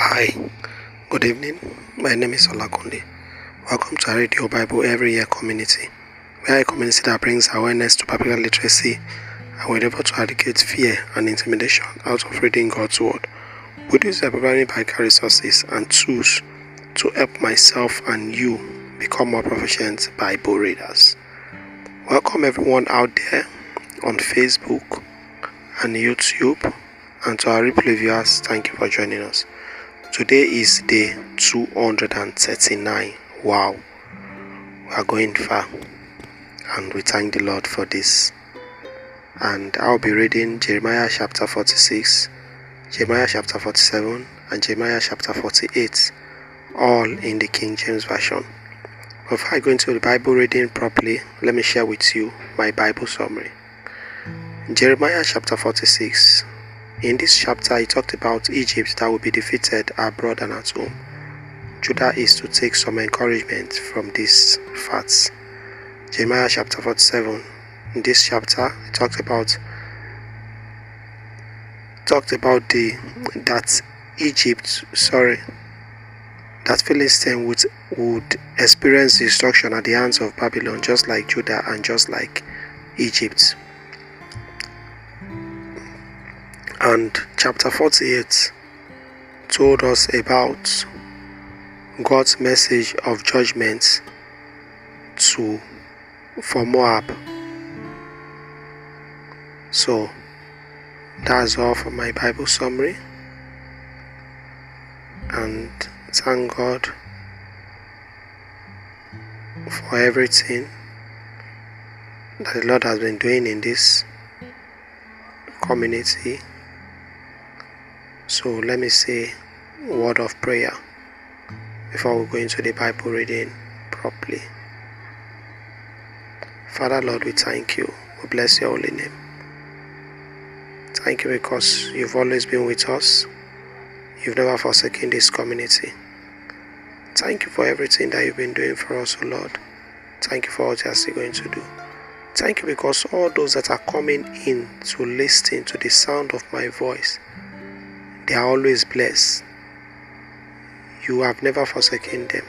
Hi, good evening. My name is Olakunde. Welcome to Radio Bible Every Year community. We are a community that brings awareness to biblical literacy and we endeavor to eradicate fear and intimidation out of reading God's Word. We do this by providing biblical resources and tools to help myself and you become more proficient Bible readers. Welcome everyone out there on Facebook and YouTube and to our replay viewers, thank you for joining us. Today is day 239. Wow, we are going far, and we thank the Lord for this. And I'll be reading Jeremiah chapter 46, Jeremiah chapter 47, and Jeremiah chapter 48, all in the King James Version. Before I go into the Bible reading properly, let me share with you my Bible summary. Jeremiah chapter 46 in this chapter, he talked about Egypt that will be defeated abroad and at home. Judah is to take some encouragement from these facts. Jeremiah chapter 47. In this chapter, he talked about talked about the that Egypt, sorry, that Philistine would would experience destruction at the hands of Babylon, just like Judah and just like Egypt. And chapter 48 told us about God's message of judgment to for Moab. So that's all for my Bible summary. And thank God for everything that the Lord has been doing in this community. So let me say a word of prayer before we go into the Bible reading properly. Father Lord, we thank you. We bless your holy name. Thank you because you've always been with us. You've never forsaken this community. Thank you for everything that you've been doing for us, O Lord. Thank you for what you're still going to do. Thank you because all those that are coming in to listen to the sound of my voice they are always blessed. You have never forsaken them.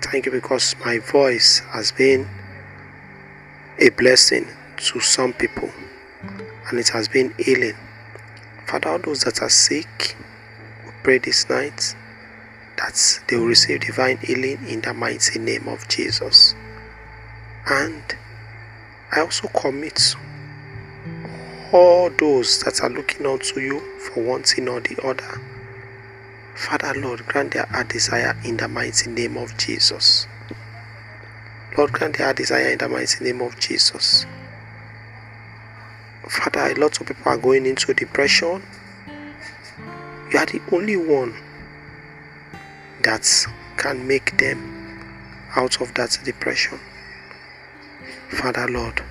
Thank you because my voice has been a blessing to some people and it has been healing. Father, all those that are sick, we pray this night that they will receive divine healing in the mighty name of Jesus. And I also commit all those that are looking unto you for one thing or the other. Father, Lord, grant their heart desire in the mighty name of Jesus. Lord, grant their heart desire in the mighty name of Jesus. Father, a lot of people are going into depression. You are the only one that can make them out of that depression. Father, Lord,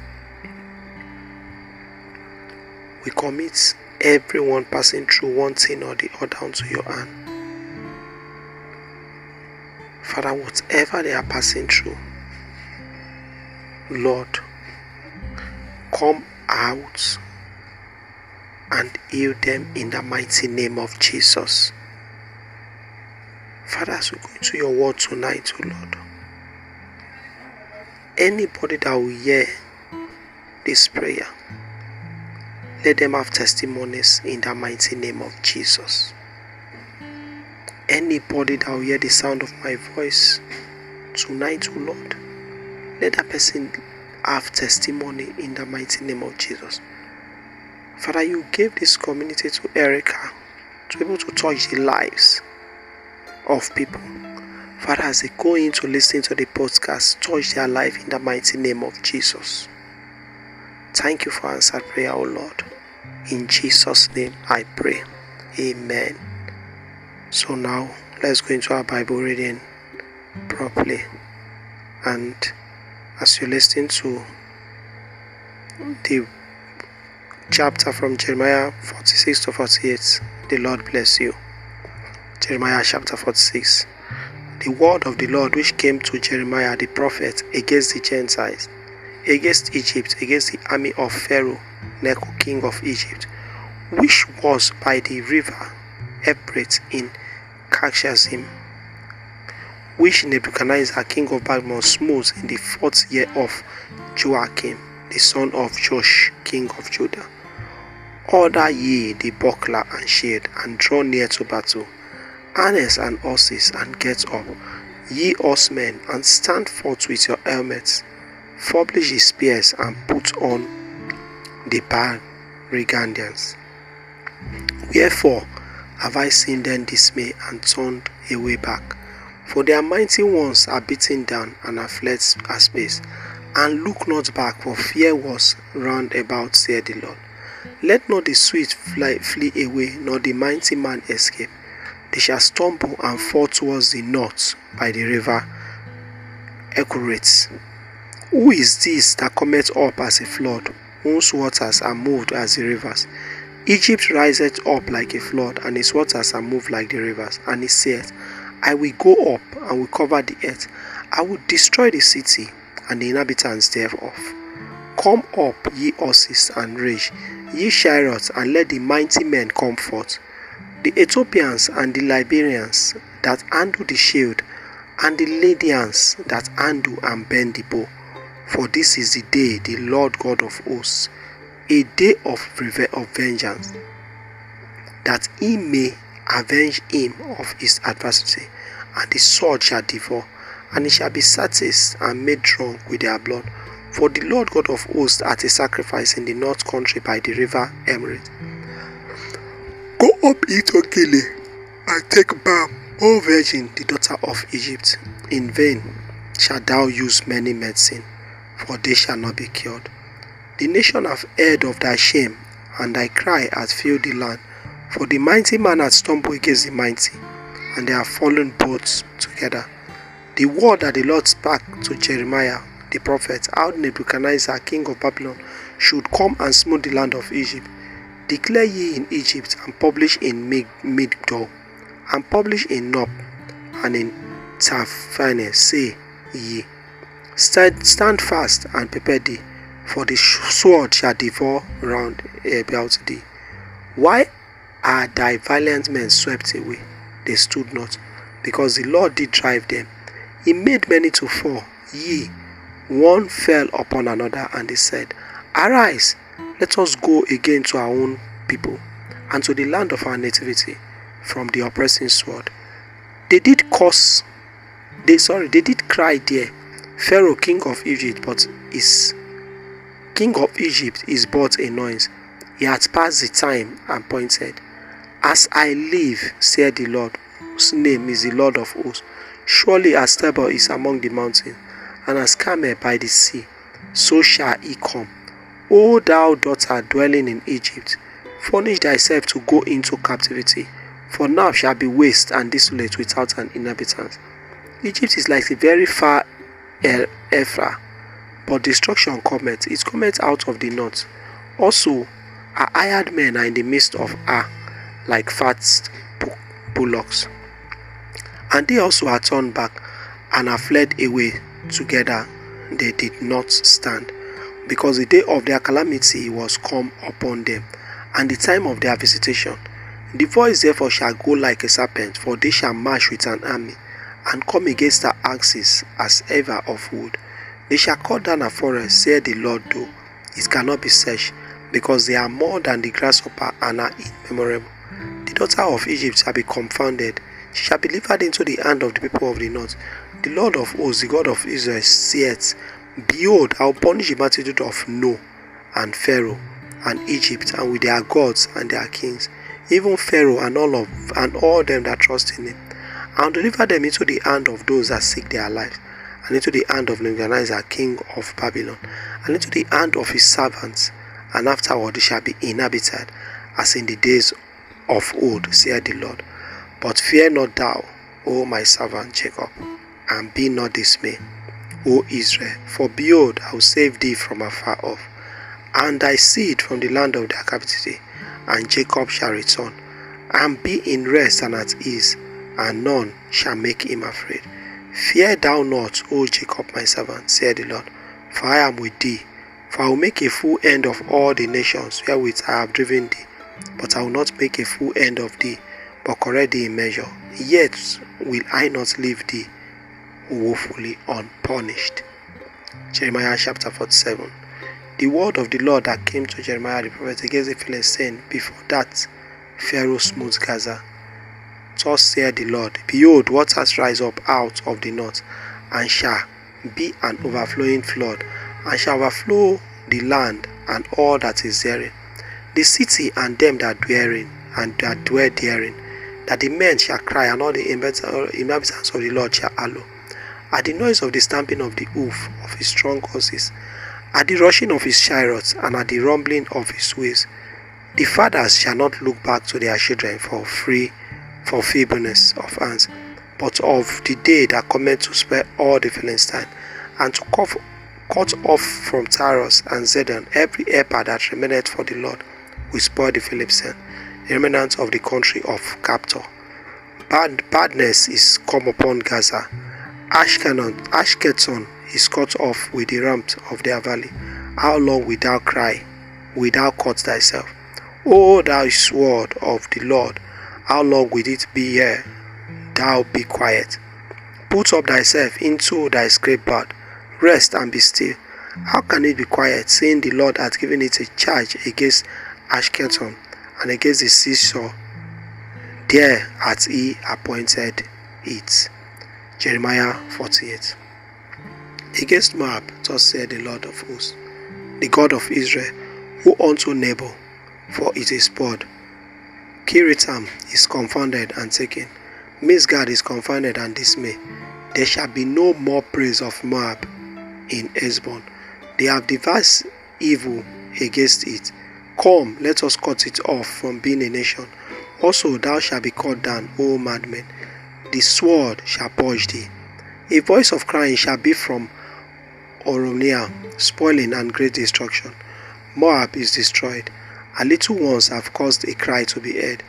we commit everyone passing through one thing or the other unto your hand. Father, whatever they are passing through, Lord, come out and heal them in the mighty name of Jesus. Father, as we go into your word tonight, O Lord, anybody that will hear this prayer, let them have testimonies in the mighty name of Jesus. Anybody that will hear the sound of my voice tonight, O Lord, let that person have testimony in the mighty name of Jesus. Father, you gave this community to Erica to be able to touch the lives of people. Father, as they go in to listen to the podcast, touch their life in the mighty name of Jesus. Thank you for answered prayer, O Lord. In Jesus' name I pray. Amen. So now let's go into our Bible reading properly. And as you listen to the chapter from Jeremiah 46 to 48, the Lord bless you. Jeremiah chapter 46. The word of the Lord which came to Jeremiah the prophet against the Gentiles, against Egypt, against the army of Pharaoh Necho, king of Egypt, which was by the river Ephrate in Kashazim, which Nebuchadnezzar king of Babylon smote in the fourth year of Joachim, the son of Josh, king of Judah. Order ye the buckler and shield, and draw near to battle. Harness and horses, and get up, ye horsemen, and stand forth with your helmets. Publish the spears, and put on the Barrigandians. Wherefore have I seen them dismay and turned away back? For their mighty ones are beaten down and are fled a space, and look not back, for fear was round about, said the Lord. Let not the swift fly, flee away, nor the mighty man escape. They shall stumble and fall towards the north by the river Euphrates. Who is this that cometh up as a flood, whose waters are moved as the rivers? Egypt riseth up like a flood, and its waters are moved like the rivers. And he saith, I will go up and will cover the earth. I will destroy the city and the inhabitants thereof. Come up, ye horses, and rage, ye chariots, and let the mighty men come forth. The Ethiopians and the Liberians that handle the shield, and the Lydians that handle and bend the bow. For this is the day the Lord God of hosts, a day of, of vengeance, that he may avenge him of his adversary, and the sword shall devour, and he shall be satisfied and made drunk with their blood. For the Lord God of hosts hath a sacrifice in the north country by the river Emerald. Go up into Gile and take balm, O virgin, the daughter of Egypt. In vain shalt thou use many medicine, for they shall not be cured. The nation have heard of thy shame, and thy cry hath filled the land. For the mighty man hath stumbled against the mighty, and they have fallen both together. The word that the Lord spake to Jeremiah the prophet how Nebuchadnezzar king of Babylon should come and smite the land of Egypt. Declare ye in Egypt and publish in Migdol and publish in Nob and in Tahpanhes, say ye, stand, stand fast and prepare thee, for the sword shall devour round about thee. Why are thy valiant men swept away? They stood not, because the Lord did drive them. He made many to fall, yea, one fell upon another, and they said, Arise, let us go again to our own people, and to the land of our nativity, from the oppressing sword. They did curse, they sorry, they did cry there, Pharaoh, king of Egypt, but is king of Egypt is but a noise. He had passed the time appointed. As I live, said the Lord, whose name is the Lord of hosts, surely as Tabor is among the mountains, and as Carmel by the sea, so shall he come. O thou daughter dwelling in Egypt, furnish thyself to go into captivity, for now shall be waste and desolate without an inhabitant. Egypt is like a very far Ephra, but destruction cometh, it cometh out of the north. Also, our hired men are in the midst of her, like fat bullocks. And they also are turned back and are fled away together they did not stand, because the day of their calamity was come upon them, and the time of their visitation. The voice therefore shall go like a serpent, for they shall march with an army, and come against the axes as ever of wood. They shall cut down a forest, said the Lord, though it cannot be searched, because they are more than the grasshopper and are immemorable. The daughter of Egypt shall be confounded, she shall be delivered into the hand of the people of the north. The Lord of hosts, the God of Israel, saith, Behold, I will punish the multitude of No and Pharaoh and Egypt, and with their gods and their kings, even Pharaoh and all of and all them that trust in him, and deliver them into the hand of those that seek their lives, and into the hand of Nebuchadnezzar, king of Babylon, and into the hand of his servants, and afterward they shall be inhabited, as in the days of old, saith the Lord. But fear not thou, O my servant Jacob and be not dismayed, O Israel, for behold, I will save thee from afar off, and thy seed from the land of their captivity, and Jacob shall return, and be in rest and at ease, and none shall make him afraid. Fear thou not, O Jacob my servant, said the Lord, for I am with thee. For I will make a full end of all the nations wherewith I have driven thee, but I will not make a full end of thee, but correct thee in measure. Yet will I not leave thee woefully unpunished. Jeremiah chapter 47. The word of the Lord that came to Jeremiah the prophet against the Philistine before that Pharaoh smote Gaza. Thus saith the Lord, Behold, waters rise up out of the north, and shall be an overflowing flood, and shall overflow the land and all that is therein, the city and them that dwell in, and that dwell therein, that the men shall cry, and all the inhabitants of the Lord shall hallow. At the noise of the stamping of the hoof of his strong horses, at the rushing of his chariots, and at the rumbling of his wheels, the fathers shall not look back to their children for free for feebleness of hands, but of the day that cometh to spare all the Philistines, and to cut, off from Tyrus and Zidon every helper that remaineth for the Lord, will spoil the Philistines, the remnant of the country of Caphtor. Bad, badness is come upon Gaza. Ashkelon, Ashkelon is cut off with the ramps of their valley. How long wilt thou cry? Wilt thou cut thyself? O thou sword of the Lord, how long will it be here? Thou be quiet. Put up thyself into thy bed. Rest and be still. How can it be quiet, seeing the Lord hath given it a charge against Ashkelon and against the seashore? There hath he appointed it. Jeremiah 48. Against Moab, thus said the Lord of hosts, the God of Israel, who unto Nebo, for it is poured, Kiriatam is confounded and taken. Misgab is confounded and dismayed. There shall be no more praise of Moab in Heshbon. They have devised evil against it. Come, let us cut it off from being a nation. Also, thou shalt be cut down, O madman. The sword shall purge thee. A voice of crying shall be from Oronia, spoiling and great destruction. Moab is destroyed. Her little ones have caused a cry to be heard.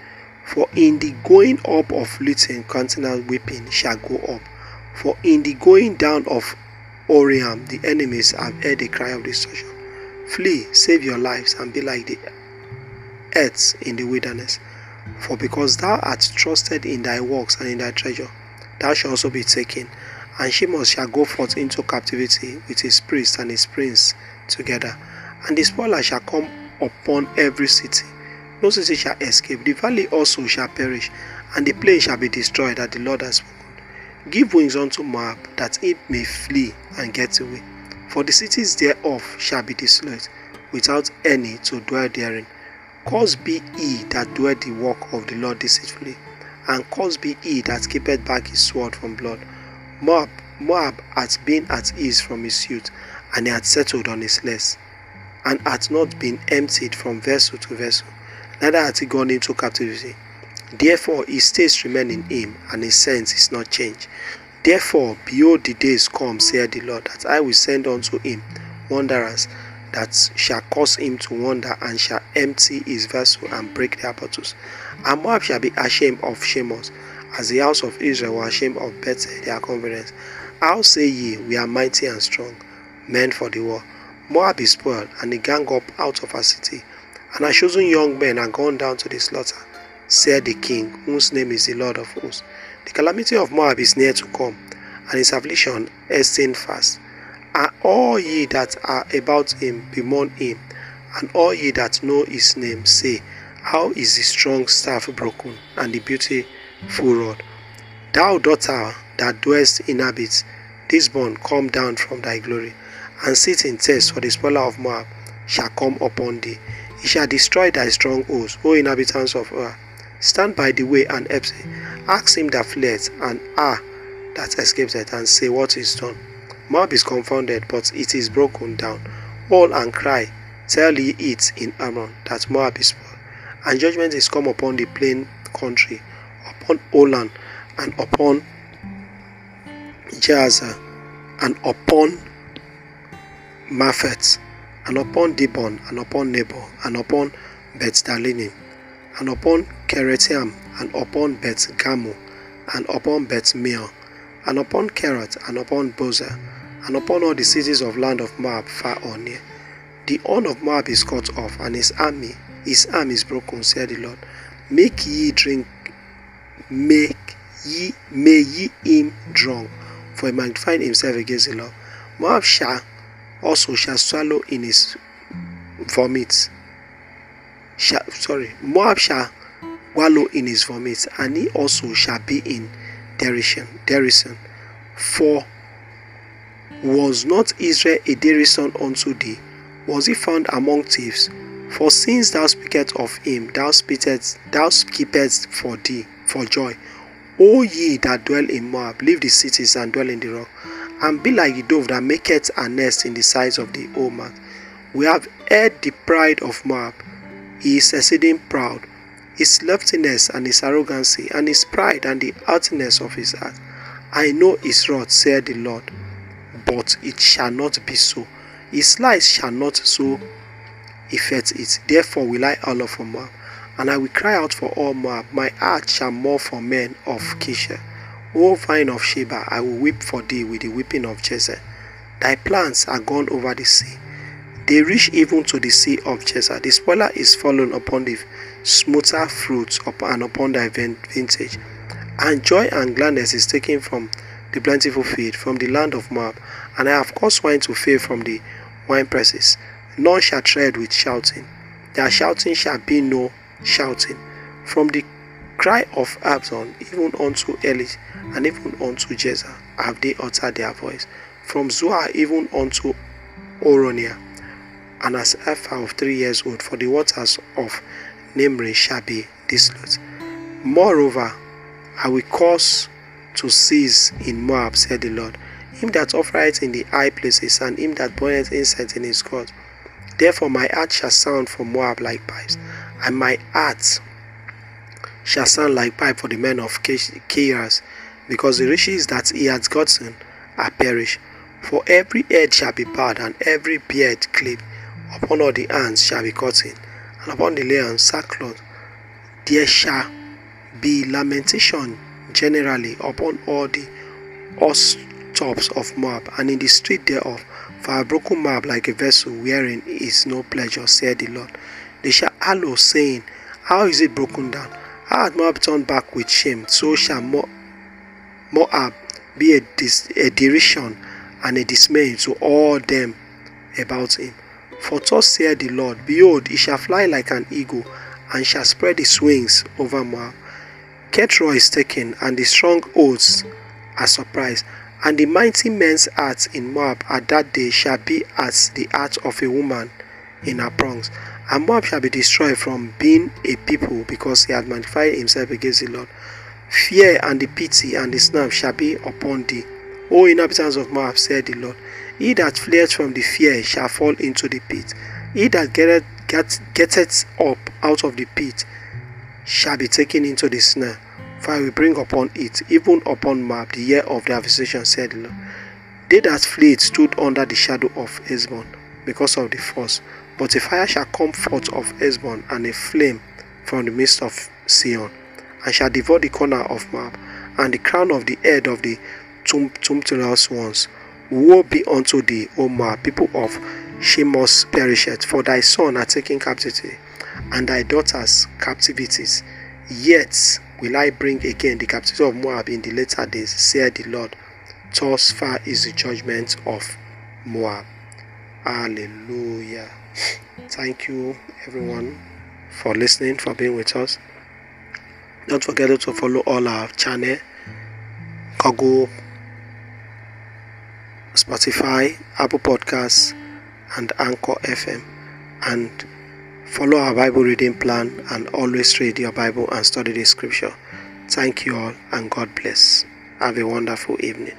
For in the going up of looting, countenance weeping shall go up. For in the going down of Oriam, the enemies have heard a cry of destruction. Flee, save your lives, and be like the earths in the wilderness. For because thou art trusted in thy works and in thy treasure, thou shalt also be taken. And Shemus shall go forth into captivity with his priests and his prince together. And the spoiler shall come upon every city. No city shall escape. The valley also shall perish, and the plain shall be destroyed that the Lord has spoken. Give wings unto Moab, that it may flee and get away. For the cities thereof shall be desolate, without any to dwell therein. Cursed be he that doeth the work of the Lord deceitfully, and cursed be he that keepeth back his sword from blood. Moab, Moab hath been at ease from his youth, and he hath settled on his less and hath not been emptied from vessel to vessel, neither hath he gone into captivity. Therefore his taste remain in him, and his sense is not changed. Therefore, behold, the days come, saith the Lord, that I will send unto him wanderers that shall cause him to wander, and shall empty his vessel and break their bottles. And Moab shall be ashamed of Shemus, as the house of Israel were ashamed of Bethel, their confidence. How say ye, We are mighty and strong, men for the war? Moab is spoiled, and the gang up out of her city, and her chosen young men are gone down to the slaughter, said the king, whose name is the Lord of hosts. The calamity of Moab is near to come, and his affliction hastening fast. And all ye that are about him bemoan him, and all ye that know his name say, How is the strong staff broken, and the beautiful rod? Thou daughter that dwellest in habits, this bone come down from thy glory and sit in test for the spoiler of Moab shall come upon thee. He shall destroy thy strongholds, O inhabitants of Ar. Stand by the way and help Ask him that fled, and ah, that escapes it, and say what is done. Moab is confounded, but it is broken down. All and cry, tell ye it in Ammon, that Moab is spoiled. And judgment is come upon the plain country, upon Olan, and upon Jazer, and upon Maphet, and upon Dibon, and upon Nebo, and upon Beth Dalinim, and upon Keretiam, and upon Beth Gamu, and upon Beth Meon, and upon Kerat, and upon Bozer, and upon all the cities of land of Moab far or near. The horn of Moab is cut off, and his army, his arm is broken, said the Lord. Make ye drink make ye may ye him drunk, for he magnified himself against the Lord. Moab shall also shall swallow in his vomit. Shall, sorry, Moab shall wallow in his vomit, and he also shall be in derision. Derision. For was not Israel a derision unto thee? Was he found among thieves? For since thou speakest of him, thou speakest, thou keepest for thee for joy. O ye that dwell in Moab, leave the cities and dwell in the rock, and be like the dove that maketh a nest in the sides of the man. We have heard the pride of Moab. He is exceeding proud, his loftiness and his arrogancy, and his pride and the haughtiness of his heart. I know his wrath, saith the Lord, but it shall not be so. His lies shall not so effect it. Therefore will I holler for Moab, and I will cry out for all Moab. My heart shall mourn for men of Kisha. O vine of Sheba, I will weep for thee with the weeping of Jezer. Thy plants are gone over the sea. They reach even to the sea of Jezer. The spoiler is fallen upon the smoother fruits and upon thy vintage. And joy and gladness is taken from the plentiful field, from the land of Moab. And I have caused wine to fail from the wine presses. None shall tread with shouting. Their shouting shall be no shouting. From the cry of Absalom, even unto Elish, and even unto Jezer, have they uttered their voice. From Zoar even unto Oronia, and as Ephah of three years old, for the waters of Nimri shall be desolate. Moreover, I will cause to cease in Moab, said the Lord, him that offereth in the high places, and him that burneth incense in his court. Therefore my heart shall sound for Moab like pipes, and my heart shall sound like pipe for the men of Keiras, because the riches that he hath gotten are perished. For every head shall be bowed, and every beard clipped, upon all the hands shall be cut in, and upon the lions sackcloth. There shall be lamentation generally upon all the horse tops of Moab, and in the street thereof. For have broken Moab like a vessel wherein is no pleasure, said the Lord. They shall hallow, saying, How is it broken down? Hath Moab turned back with shame? So shall Moab be a, dis- a derision and a dismay to all them about him. For thus saith the Lord, Behold, he shall fly like an eagle, and shall spread his wings over Moab. Ketroa is taken, and the strong oaths are surprised. And the mighty men's hearts in Moab at that day shall be as the heart of a woman in her prongs. And Moab shall be destroyed from being a people because he had magnified himself against the Lord. Fear and the pity and the snap shall be upon thee. O inhabitants of Moab, said the Lord. He that fleeth from the fear shall fall into the pit. He that getteth, get, getteth up out of the pit shall be taken into the snare. For I will bring upon it, even upon Moab, the year of their visitation, said the Lord. They that fled stood under the shadow of Heshbon, because of the force. But a fire shall come forth of Heshbon, and a flame from the midst of Sion, and shall devour the corner of Moab, and the crown of the head of the tumultuous ones. Woe be unto thee, O Moab, people of Chemosh perisheth, for thy son are taken captivity, and thy daughters captivities. Yet will I bring again the captivity of Moab in the later days, saith the Lord. Thus far is the judgment of Moab. Hallelujah. Thank you, everyone, for listening, for being with us. Don't forget to follow all our channel, Google, Spotify, Apple Podcasts, and Anchor FM. And Follow our Bible reading plan and always read your Bible and study the scripture. Thank you all and God bless. Have a wonderful evening.